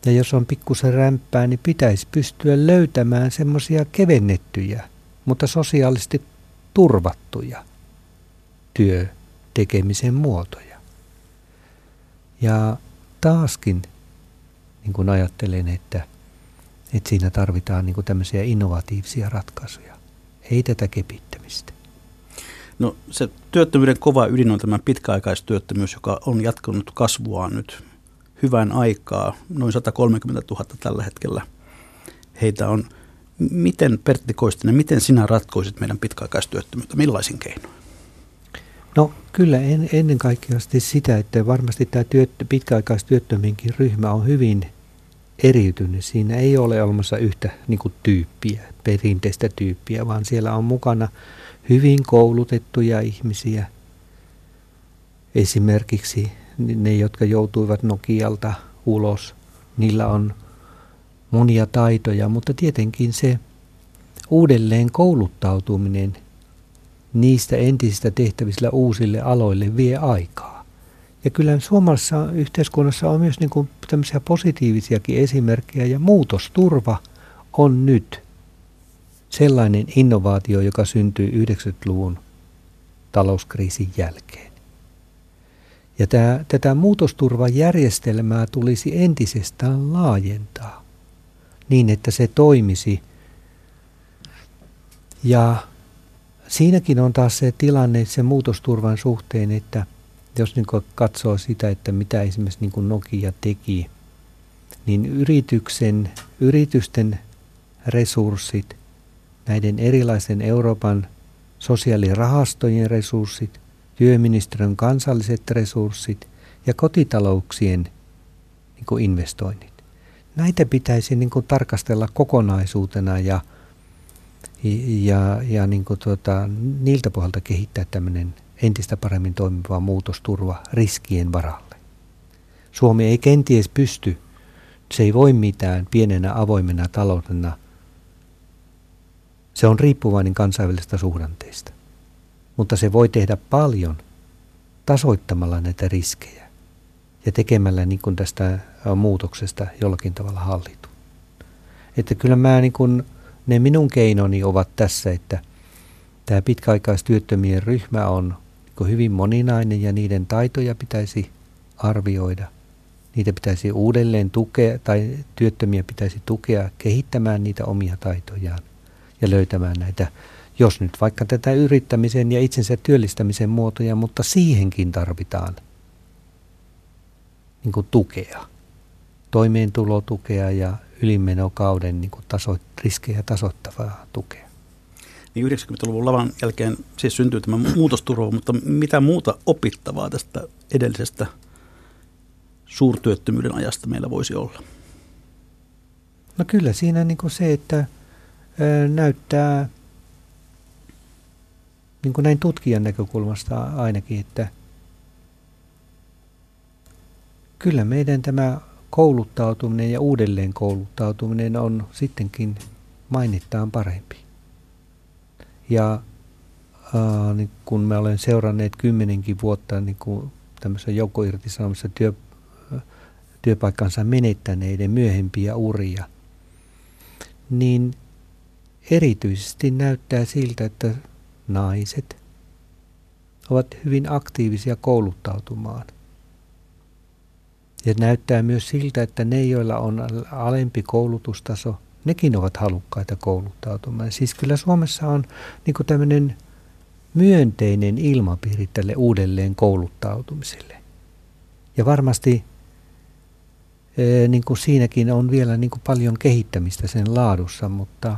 ja jos on pikkusen rämpää, niin pitäisi pystyä löytämään semmoisia kevennettyjä, mutta sosiaalisesti turvattuja työtekemisen muotoja. Ja taaskin niin kuin ajattelen, että, että siinä tarvitaan niin kuin tämmöisiä innovatiivisia ratkaisuja, ei tätä kepittämistä. No se työttömyyden kova ydin on tämä pitkäaikaistyöttömyys, joka on jatkunut kasvuaan nyt hyvän aikaa. Noin 130 000 tällä hetkellä heitä on. Miten Pertti Koistinen, miten sinä ratkoisit meidän pitkäaikaistyöttömyyttä? Millaisin keinoin? No kyllä en, ennen kaikkea sitä, että varmasti tämä työt, pitkäaikaistyöttöminkin ryhmä on hyvin eriytynyt. Siinä ei ole olemassa yhtä niin kuin, tyyppiä, perinteistä tyyppiä, vaan siellä on mukana – hyvin koulutettuja ihmisiä. Esimerkiksi ne, jotka joutuivat Nokialta ulos, niillä on monia taitoja, mutta tietenkin se uudelleen kouluttautuminen niistä entisistä tehtävistä uusille aloille vie aikaa. Ja kyllä suomalaisessa yhteiskunnassa on myös niin kuin tämmöisiä positiivisiakin esimerkkejä ja muutosturva on nyt – sellainen innovaatio, joka syntyi 90-luvun talouskriisin jälkeen. Ja tämä, tätä muutosturvajärjestelmää tulisi entisestään laajentaa niin, että se toimisi. Ja siinäkin on taas se tilanne se muutosturvan suhteen, että jos niin katsoo sitä, että mitä esimerkiksi niin Nokia teki, niin yrityksen, yritysten resurssit – näiden erilaisen Euroopan sosiaalirahastojen resurssit, työministeriön kansalliset resurssit ja kotitalouksien niin kuin investoinnit. Näitä pitäisi niin kuin tarkastella kokonaisuutena ja, ja, ja niin kuin tuota, niiltä pohjalta kehittää tämmöinen entistä paremmin toimiva muutosturva riskien varalle. Suomi ei kenties pysty, se ei voi mitään pienenä avoimena taloudena – se on riippuvainen kansainvälisestä suhdanteista. Mutta se voi tehdä paljon tasoittamalla näitä riskejä ja tekemällä niin kuin tästä muutoksesta jollakin tavalla hallitu. Että kyllä mä niin kuin, ne minun keinoni ovat tässä, että tämä pitkäaikaistyöttömien ryhmä on niin hyvin moninainen ja niiden taitoja pitäisi arvioida. Niitä pitäisi uudelleen tukea tai työttömiä pitäisi tukea kehittämään niitä omia taitojaan – ja löytämään näitä jos nyt vaikka tätä yrittämisen ja itsensä työllistämisen muotoja, mutta siihenkin tarvitaan niin kuin tukea, toimeentulotukea ja ylimenokauden niin kuin taso, riskejä tasoittavaa tukea. Niin 90-luvun lavan jälkeen siis syntyy tämä muutosturva, mutta mitä muuta opittavaa tästä edellisestä suurtyöttömyyden ajasta meillä voisi olla? No kyllä siinä niin kuin se, että näyttää niin kuin näin tutkijan näkökulmasta ainakin, että kyllä meidän tämä kouluttautuminen ja uudelleen kouluttautuminen on sittenkin mainittaan parempi. Ja äh, niin kun me olen seuranneet kymmenenkin vuotta niin kuin tämmöisessä joukkoirtisanomissa työ, työpaikkansa menettäneiden myöhempiä uria, niin erityisesti näyttää siltä, että naiset ovat hyvin aktiivisia kouluttautumaan. Ja näyttää myös siltä, että ne, joilla on alempi koulutustaso, nekin ovat halukkaita kouluttautumaan. Siis kyllä Suomessa on niin tämmöinen myönteinen ilmapiiri tälle uudelleen kouluttautumiselle. Ja varmasti niin kuin siinäkin on vielä niin kuin paljon kehittämistä sen laadussa, mutta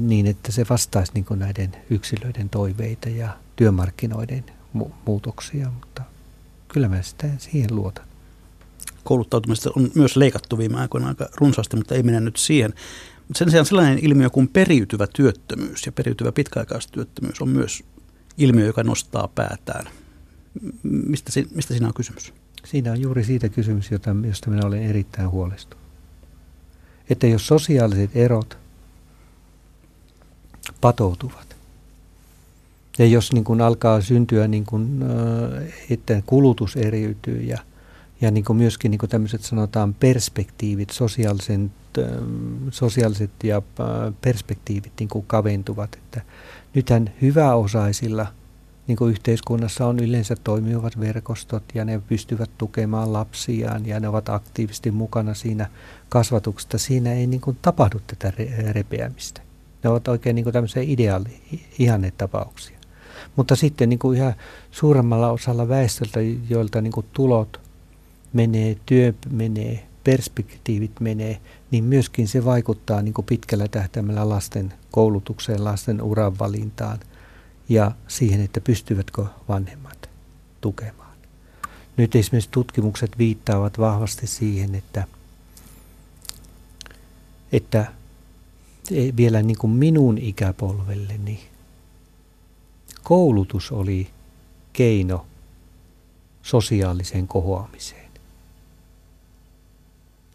niin, että se vastaisi niin näiden yksilöiden toiveita ja työmarkkinoiden mu- muutoksia, mutta kyllä mä sitä siihen luotan. Kouluttautumista on myös leikattu viime aikoina aika runsaasti, mutta ei mennä nyt siihen. Sen sijaan sellainen ilmiö kuin periytyvä työttömyys ja periytyvä pitkäaikaistyöttömyys on myös ilmiö, joka nostaa päätään. Mistä, mistä siinä on kysymys? Siinä on juuri siitä kysymys, jota, josta minä olen erittäin huolestunut. Että jos sosiaaliset erot patoutuvat, ja jos niin kuin alkaa syntyä, niin kuin, että kulutus eriytyy ja, ja niin kuin myöskin niin kuin tämmöiset sanotaan perspektiivit, sosiaalisen, sosiaaliset ja perspektiivit niin kuin kaventuvat. Että nythän hyväosaisilla – niin kuin yhteiskunnassa on yleensä toimivat verkostot ja ne pystyvät tukemaan lapsiaan ja ne ovat aktiivisesti mukana siinä kasvatuksesta. Siinä ei niin kuin tapahdu tätä repeämistä. Ne ovat oikein niin kuin tämmöisiä ideaali, ihannetapauksia. Mutta sitten niin kuin ihan suuremmalla osalla väestöltä, joilta niin kuin tulot menee, työ menee, perspektiivit menee, niin myöskin se vaikuttaa niin kuin pitkällä tähtäimellä lasten koulutukseen, lasten uran valintaan – ja siihen, että pystyvätkö vanhemmat tukemaan. Nyt esimerkiksi tutkimukset viittaavat vahvasti siihen, että, että vielä niin kuin minun ikäpolvelleni koulutus oli keino sosiaaliseen kohoamiseen.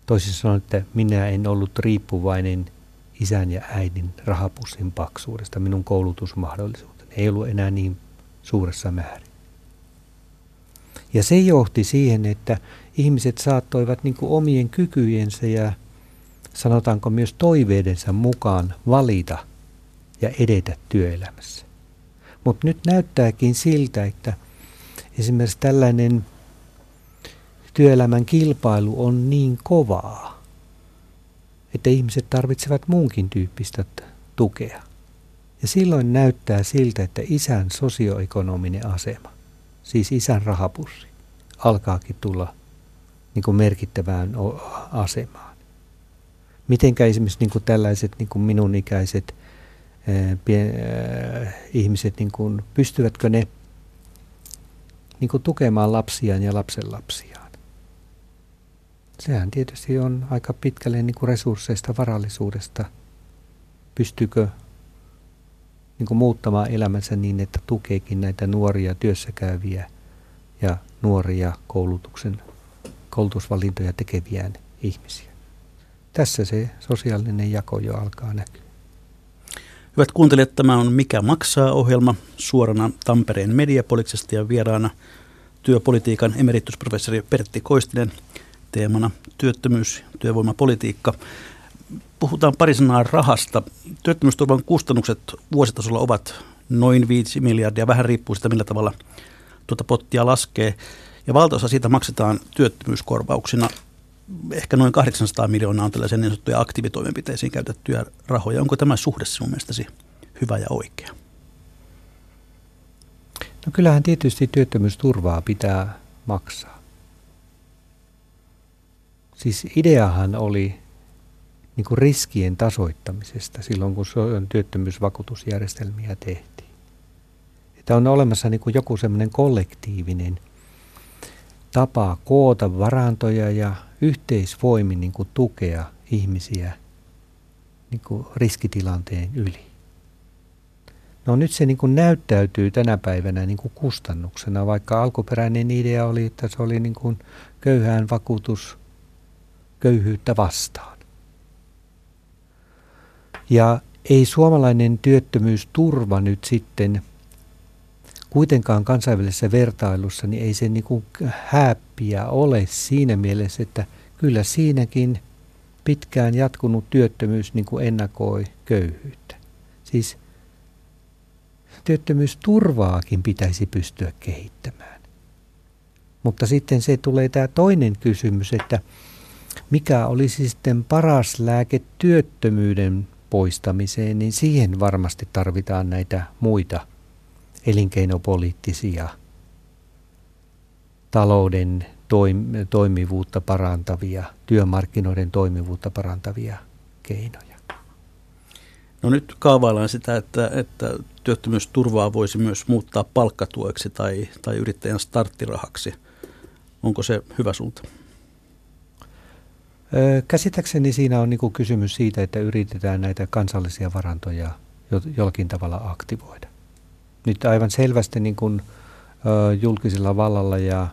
Toisin sanoen, että minä en ollut riippuvainen isän ja äidin rahapussin paksuudesta, minun koulutusmahdollisuus ei ollut enää niin suuressa määrin. Ja se johti siihen, että ihmiset saattoivat niin omien kykyjensä ja sanotaanko myös toiveidensa mukaan valita ja edetä työelämässä. Mutta nyt näyttääkin siltä, että esimerkiksi tällainen työelämän kilpailu on niin kovaa, että ihmiset tarvitsevat muunkin tyyppistä tukea. Ja silloin näyttää siltä, että isän sosioekonominen asema, siis isän rahapussi, alkaakin tulla niin kuin merkittävään asemaan. Mitenkä esimerkiksi niin kuin tällaiset niin kuin minun ikäiset ää, pien, ää, ihmiset, niin kuin, pystyvätkö ne niin kuin tukemaan lapsiaan ja lapsenlapsiaan? Sehän tietysti on aika pitkälle niin kuin resursseista, varallisuudesta. Pystyykö niin kuin muuttamaan elämänsä niin, että tukeekin näitä nuoria työssäkäyviä ja nuoria koulutuksen, koulutusvalintoja tekeviään ihmisiä. Tässä se sosiaalinen jako jo alkaa näkyä. Hyvät kuuntelijat, tämä on Mikä maksaa ohjelma suorana Tampereen Mediapoliksesta ja vieraana työpolitiikan emeritusprofessori Pertti Koistinen teemana työttömyys, työvoimapolitiikka puhutaan pari sanaa rahasta. Työttömyysturvan kustannukset vuositasolla ovat noin 5 miljardia, vähän riippuu siitä millä tavalla tuota pottia laskee. Ja valtaosa siitä maksetaan työttömyyskorvauksina. Ehkä noin 800 miljoonaa on tällaisia niin sanottuja aktiivitoimenpiteisiin käytettyjä rahoja. Onko tämä suhde sinun mielestäsi hyvä ja oikea? No kyllähän tietysti työttömyysturvaa pitää maksaa. Siis ideahan oli niin kuin riskien tasoittamisesta silloin, kun työttömyysvakuutusjärjestelmiä tehtiin. Että on olemassa niin kuin joku semmoinen kollektiivinen tapa koota varantoja ja yhteisvoimin niin kuin tukea ihmisiä niin kuin riskitilanteen yli. No nyt se niin kuin näyttäytyy tänä päivänä niin kuin kustannuksena, vaikka alkuperäinen idea oli, että se oli niin kuin köyhään vakuutus köyhyyttä vastaan. Ja ei suomalainen työttömyysturva nyt sitten kuitenkaan kansainvälisessä vertailussa, niin ei se niin kuin häppiä ole siinä mielessä, että kyllä siinäkin pitkään jatkunut työttömyys niin kuin ennakoi köyhyyttä. Siis työttömyysturvaakin pitäisi pystyä kehittämään. Mutta sitten se tulee tämä toinen kysymys, että mikä olisi sitten paras lääke työttömyyden poistamiseen, niin siihen varmasti tarvitaan näitä muita elinkeinopoliittisia talouden toimivuutta parantavia, työmarkkinoiden toimivuutta parantavia keinoja. No nyt kaavaillaan sitä, että, että työttömyysturvaa voisi myös muuttaa palkkatueksi tai, tai yrittäjän starttirahaksi. Onko se hyvä suunta? Käsittääkseni siinä on niin kysymys siitä, että yritetään näitä kansallisia varantoja jollakin tavalla aktivoida. Nyt aivan selvästi niin kuin, julkisella vallalla ja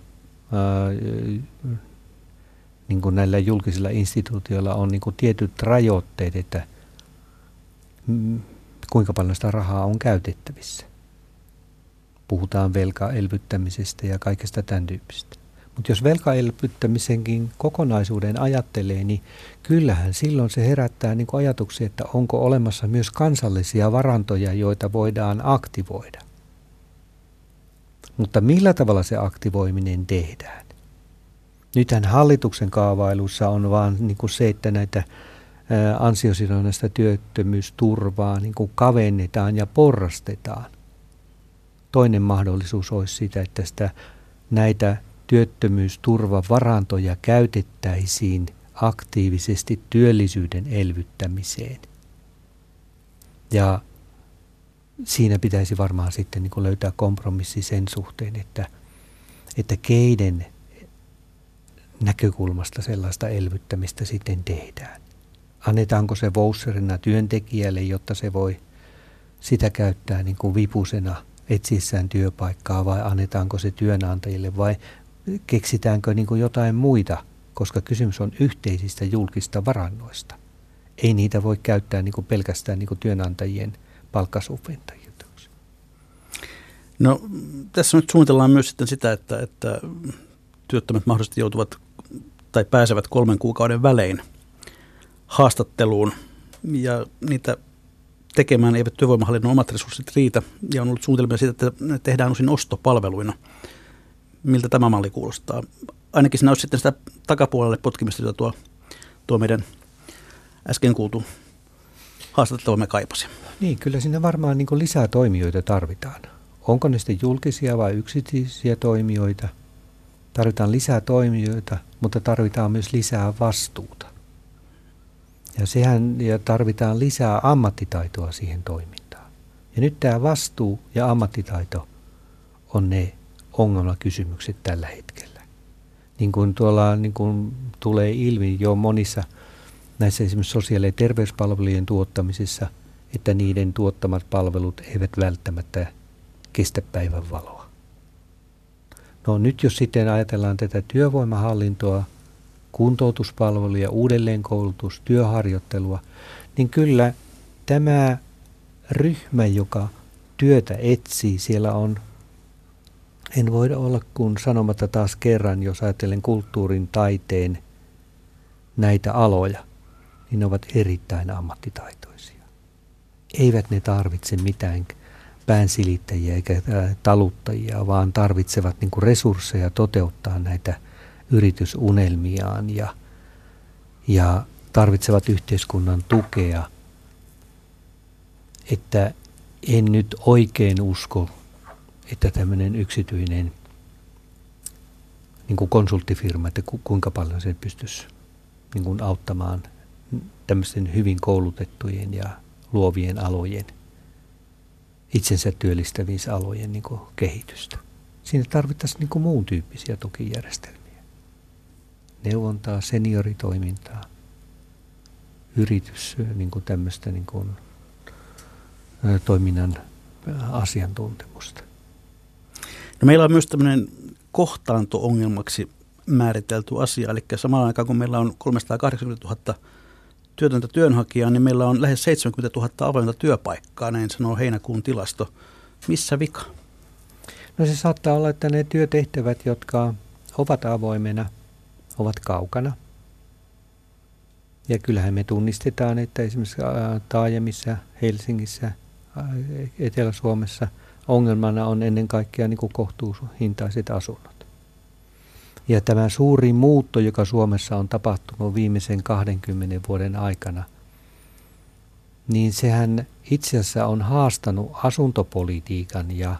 niin kuin näillä julkisilla instituutioilla on niin kuin tietyt rajoitteet, että kuinka paljon sitä rahaa on käytettävissä. Puhutaan velkaelvyttämisestä ja kaikesta tämän tyyppistä. Mutta jos velkaelvyttämisenkin kokonaisuuden ajattelee, niin kyllähän silloin se herättää niin ajatuksia, että onko olemassa myös kansallisia varantoja, joita voidaan aktivoida. Mutta millä tavalla se aktivoiminen tehdään? Nythän hallituksen kaavailussa on vaan niin kuin se, että näitä ansiosidonnaista työttömyysturvaa niin kuin kavennetaan ja porrastetaan. Toinen mahdollisuus olisi sitä, että sitä, näitä työttömyysturvavarantoja käytettäisiin aktiivisesti työllisyyden elvyttämiseen. Ja siinä pitäisi varmaan sitten niin löytää kompromissi sen suhteen, että, että keiden näkökulmasta sellaista elvyttämistä sitten tehdään. Annetaanko se voucherina työntekijälle, jotta se voi sitä käyttää niin kuin vipusena etsiessään työpaikkaa vai annetaanko se työnantajille vai keksitäänkö niin kuin jotain muita, koska kysymys on yhteisistä julkista varannoista. Ei niitä voi käyttää niin kuin pelkästään niin kuin työnantajien palkkasubventajilta. No tässä nyt suunnitellaan myös sitten sitä, että, että työttömät mahdollisesti joutuvat tai pääsevät kolmen kuukauden välein haastatteluun ja niitä tekemään eivät työvoimahallinnon omat resurssit riitä ja on ollut suunnitelmia siitä, että ne tehdään usein ostopalveluina – miltä tämä malli kuulostaa. Ainakin siinä olisi sitten sitä takapuolelle potkimista, jota tuo, tuo meidän äsken kuultu haastattelumme kaipasi. Niin, kyllä siinä varmaan niin lisää toimijoita tarvitaan. Onko ne sitten julkisia vai yksityisiä toimijoita? Tarvitaan lisää toimijoita, mutta tarvitaan myös lisää vastuuta. Ja sehän ja tarvitaan lisää ammattitaitoa siihen toimintaan. Ja nyt tämä vastuu ja ammattitaito on ne ongelmakysymykset tällä hetkellä. Niin kuin tuolla niin kuin tulee ilmi jo monissa näissä esimerkiksi sosiaali- ja terveyspalvelujen tuottamisessa, että niiden tuottamat palvelut eivät välttämättä kestä päivän valoa. No nyt jos sitten ajatellaan tätä työvoimahallintoa, kuntoutuspalveluja, uudelleenkoulutus, työharjoittelua, niin kyllä tämä ryhmä, joka työtä etsii, siellä on en voi olla kuin sanomatta taas kerran, jos ajattelen kulttuurin, taiteen näitä aloja, niin ne ovat erittäin ammattitaitoisia. Eivät ne tarvitse mitään päänsilittäjiä eikä taluttajia, vaan tarvitsevat niin resursseja toteuttaa näitä yritysunelmiaan ja, ja tarvitsevat yhteiskunnan tukea, että en nyt oikein usko, että tämmöinen yksityinen niin kuin konsulttifirma, että ku, kuinka paljon se pystyisi niin kuin auttamaan tämmöisten hyvin koulutettujen ja luovien alojen, itsensä työllistävissä niin kuin kehitystä. Siinä tarvittaisiin niin kuin muun tyyppisiä tukijärjestelmiä. Neuvontaa, senioritoimintaa, yritys, niin kuin tämmöistä niin kuin, toiminnan asiantuntemusta. No meillä on myös tämmöinen kohtaanto-ongelmaksi määritelty asia, eli samaan aikaan kun meillä on 380 000 työtöntä työnhakijaa, niin meillä on lähes 70 000 avointa työpaikkaa, näin sanoo heinäkuun tilasto. Missä vika? No se saattaa olla, että ne työtehtävät, jotka ovat avoimena, ovat kaukana. Ja kyllähän me tunnistetaan, että esimerkiksi taajamissa, Helsingissä, Etelä-Suomessa ongelmana on ennen kaikkea niin kohtuuhintaiset asunnot. Ja tämä suuri muutto, joka Suomessa on tapahtunut viimeisen 20 vuoden aikana, niin sehän itse asiassa on haastanut asuntopolitiikan ja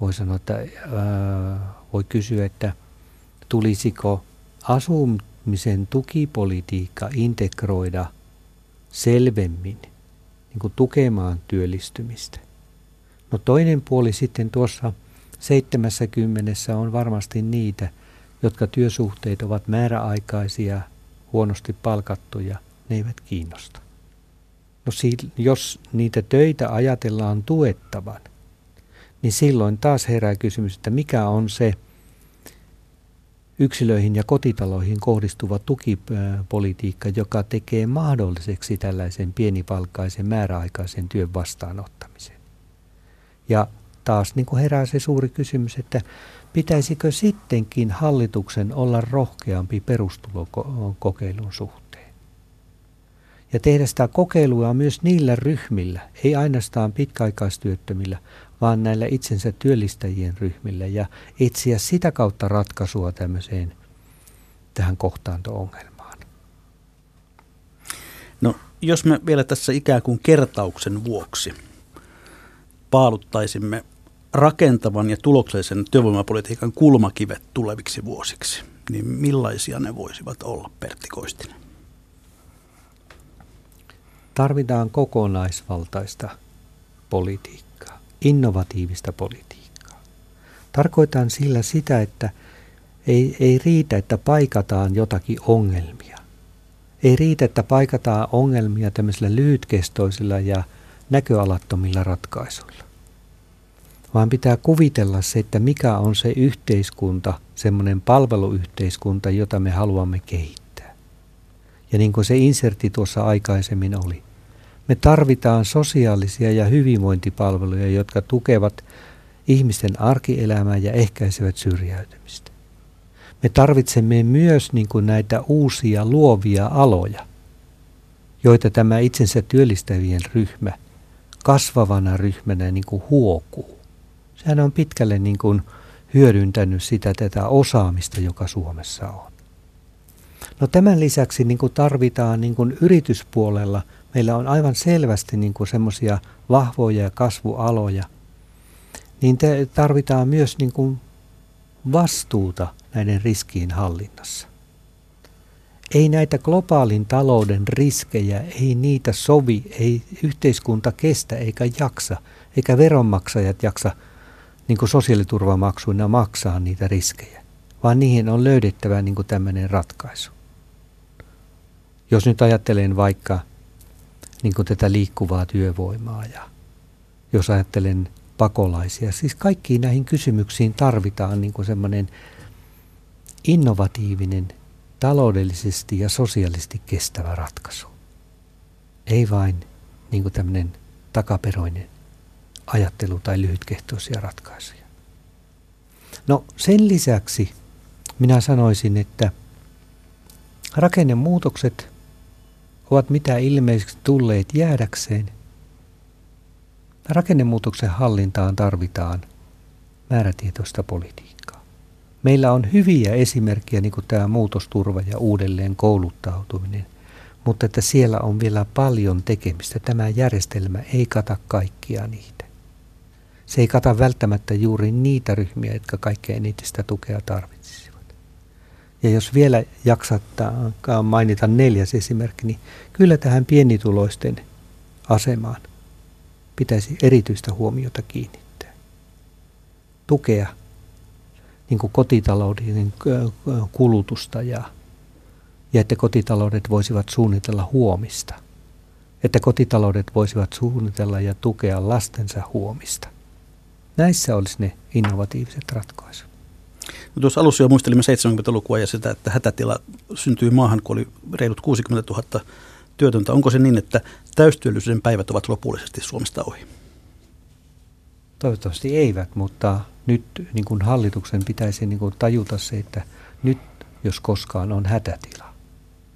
voi sanoa, että ää, voi kysyä, että tulisiko asumisen tukipolitiikka integroida selvemmin niin kuin tukemaan työllistymistä. No toinen puoli sitten tuossa 70 on varmasti niitä, jotka työsuhteet ovat määräaikaisia, huonosti palkattuja, ne eivät kiinnosta. No jos niitä töitä ajatellaan tuettavan, niin silloin taas herää kysymys, että mikä on se yksilöihin ja kotitaloihin kohdistuva tukipolitiikka, joka tekee mahdolliseksi tällaisen pienipalkkaisen määräaikaisen työn vastaanottamisen. Ja taas niin kuin herää se suuri kysymys, että pitäisikö sittenkin hallituksen olla rohkeampi perustulokokeilun suhteen. Ja tehdä sitä kokeilua myös niillä ryhmillä, ei ainoastaan pitkäaikaistyöttömillä, vaan näillä itsensä työllistäjien ryhmillä ja etsiä sitä kautta ratkaisua tämmöiseen tähän kohtaanto-ongelmaan. No, jos me vielä tässä ikään kuin kertauksen vuoksi paaluttaisimme rakentavan ja tuloksellisen työvoimapolitiikan kulmakivet tuleviksi vuosiksi, niin millaisia ne voisivat olla, Pertti Koistinen? Tarvitaan kokonaisvaltaista politiikkaa innovatiivista politiikkaa. Tarkoitan sillä sitä, että ei, ei riitä, että paikataan jotakin ongelmia. Ei riitä, että paikataan ongelmia tämmöisillä lyhytkestoisilla ja näköalattomilla ratkaisuilla. Vaan pitää kuvitella se, että mikä on se yhteiskunta, semmoinen palveluyhteiskunta, jota me haluamme kehittää. Ja niin kuin se insertti tuossa aikaisemmin oli, me tarvitaan sosiaalisia ja hyvinvointipalveluja, jotka tukevat ihmisten arkielämää ja ehkäisevät syrjäytymistä. Me tarvitsemme myös niin kuin näitä uusia luovia aloja, joita tämä itsensä työllistävien ryhmä kasvavana ryhmänä niin kuin huokuu. Sehän on pitkälle niin kuin hyödyntänyt sitä tätä osaamista, joka Suomessa on. No tämän lisäksi niin kuin tarvitaan niin kuin yrityspuolella – meillä on aivan selvästi niin kuin semmoisia vahvoja kasvualoja, niin te tarvitaan myös niin kuin vastuuta näiden riskiin hallinnassa. Ei näitä globaalin talouden riskejä, ei niitä sovi, ei yhteiskunta kestä eikä jaksa, eikä veronmaksajat jaksa niin kuin sosiaaliturvamaksuina maksaa niitä riskejä, vaan niihin on löydettävä niin kuin tämmöinen ratkaisu. Jos nyt ajattelen vaikka niin kuin tätä liikkuvaa työvoimaa ja jos ajattelen pakolaisia. Siis kaikkiin näihin kysymyksiin tarvitaan niin kuin semmoinen innovatiivinen, taloudellisesti ja sosiaalisesti kestävä ratkaisu. Ei vain niin kuin tämmöinen takaperoinen ajattelu tai lyhytkehtoisia ratkaisuja. No sen lisäksi minä sanoisin, että rakennemuutokset ovat mitä ilmeisesti tulleet jäädäkseen. Rakennemuutoksen hallintaan tarvitaan määrätietoista politiikkaa. Meillä on hyviä esimerkkejä, niin kuin tämä muutosturva ja uudelleen kouluttautuminen, mutta että siellä on vielä paljon tekemistä. Tämä järjestelmä ei kata kaikkia niitä. Se ei kata välttämättä juuri niitä ryhmiä, jotka kaikkein eniten sitä tukea tarvitsisivat. Ja jos vielä jaksattaa mainita neljäs esimerkki, niin kyllä tähän pienituloisten asemaan pitäisi erityistä huomiota kiinnittää. Tukea niin kuin kotitalouden kulutusta ja, ja että kotitaloudet voisivat suunnitella huomista. Että kotitaloudet voisivat suunnitella ja tukea lastensa huomista. Näissä olisi ne innovatiiviset ratkaisut. No tuossa alussa jo muistelimme 70-lukua ja sitä, että hätätila syntyi maahan, kun oli reilut 60 000 työtöntä. Onko se niin, että täystyöllisyyden päivät ovat lopullisesti Suomesta ohi? Toivottavasti eivät, mutta nyt niin kuin hallituksen pitäisi niin kuin tajuta se, että nyt jos koskaan on hätätila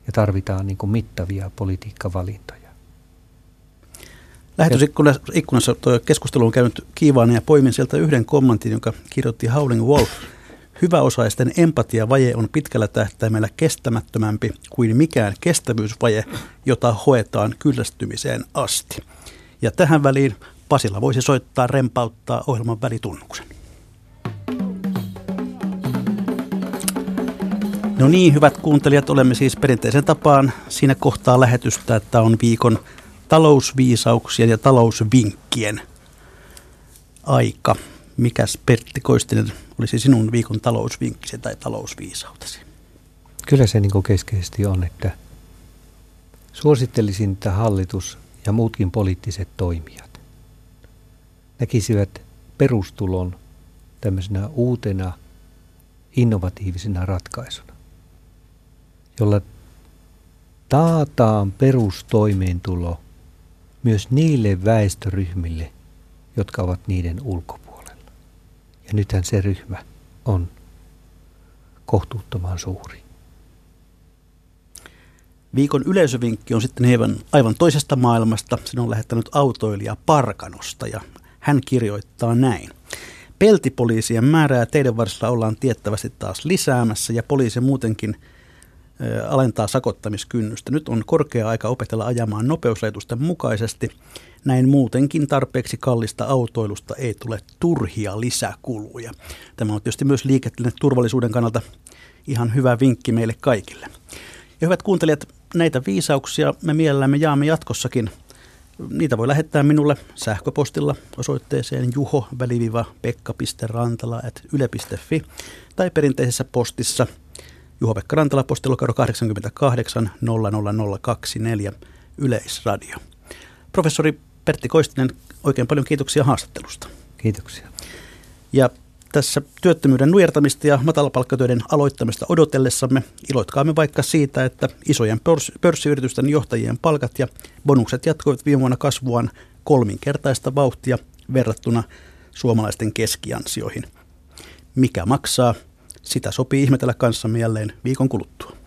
ja tarvitaan niin kuin mittavia politiikkavalintoja. Lähetysikkunassa tuo keskustelu on käynyt kiivaana ja poimin sieltä yhden kommentin, jonka kirjoitti Howling Wolf. Hyväosaisten empatiavaje on pitkällä tähtäimellä kestämättömämpi kuin mikään kestävyysvaje, jota hoetaan kyllästymiseen asti. Ja tähän väliin Pasilla voisi soittaa rempauttaa ohjelman välitunnuksen. No niin, hyvät kuuntelijat, olemme siis perinteisen tapaan siinä kohtaa lähetystä, että on viikon talousviisauksien ja talousvinkkien aika. Mikäs Pertti Koistinen olisi sinun viikon talousvinkkisi tai talousviisautesi? Kyllä se niin keskeisesti on, että suosittelisin, että hallitus ja muutkin poliittiset toimijat näkisivät perustulon tämmöisenä uutena innovatiivisena ratkaisuna, jolla taataan perustoimeentulo myös niille väestöryhmille, jotka ovat niiden ulkopuolella. Ja nythän se ryhmä on kohtuuttoman suuri. Viikon yleisövinkki on sitten hieman aivan toisesta maailmasta. Sen on lähettänyt autoilija Parkanosta ja hän kirjoittaa näin. Peltipoliisien määrää teidän varsilla ollaan tiettävästi taas lisäämässä ja poliisi muutenkin alentaa sakottamiskynnystä. Nyt on korkea aika opetella ajamaan nopeusrajoitusten mukaisesti. Näin muutenkin tarpeeksi kallista autoilusta ei tule turhia lisäkuluja. Tämä on tietysti myös liikettelinen turvallisuuden kannalta ihan hyvä vinkki meille kaikille. Ja hyvät kuuntelijat, näitä viisauksia me mielellämme jaamme jatkossakin – Niitä voi lähettää minulle sähköpostilla osoitteeseen juho-pekka.rantala.yle.fi tai perinteisessä postissa Juho-Pekka Rantala, postilokaro 88 00024 Yleisradio. Professori Pertti Koistinen, oikein paljon kiitoksia haastattelusta. Kiitoksia. Ja tässä työttömyyden nujertamista ja matalapalkkatöiden aloittamista odotellessamme iloitkaamme vaikka siitä, että isojen pörssiyritysten johtajien palkat ja bonukset jatkoivat viime vuonna kasvuaan kolminkertaista vauhtia verrattuna suomalaisten keskiansioihin. Mikä maksaa? Sitä sopii ihmetellä kanssamme jälleen viikon kuluttua.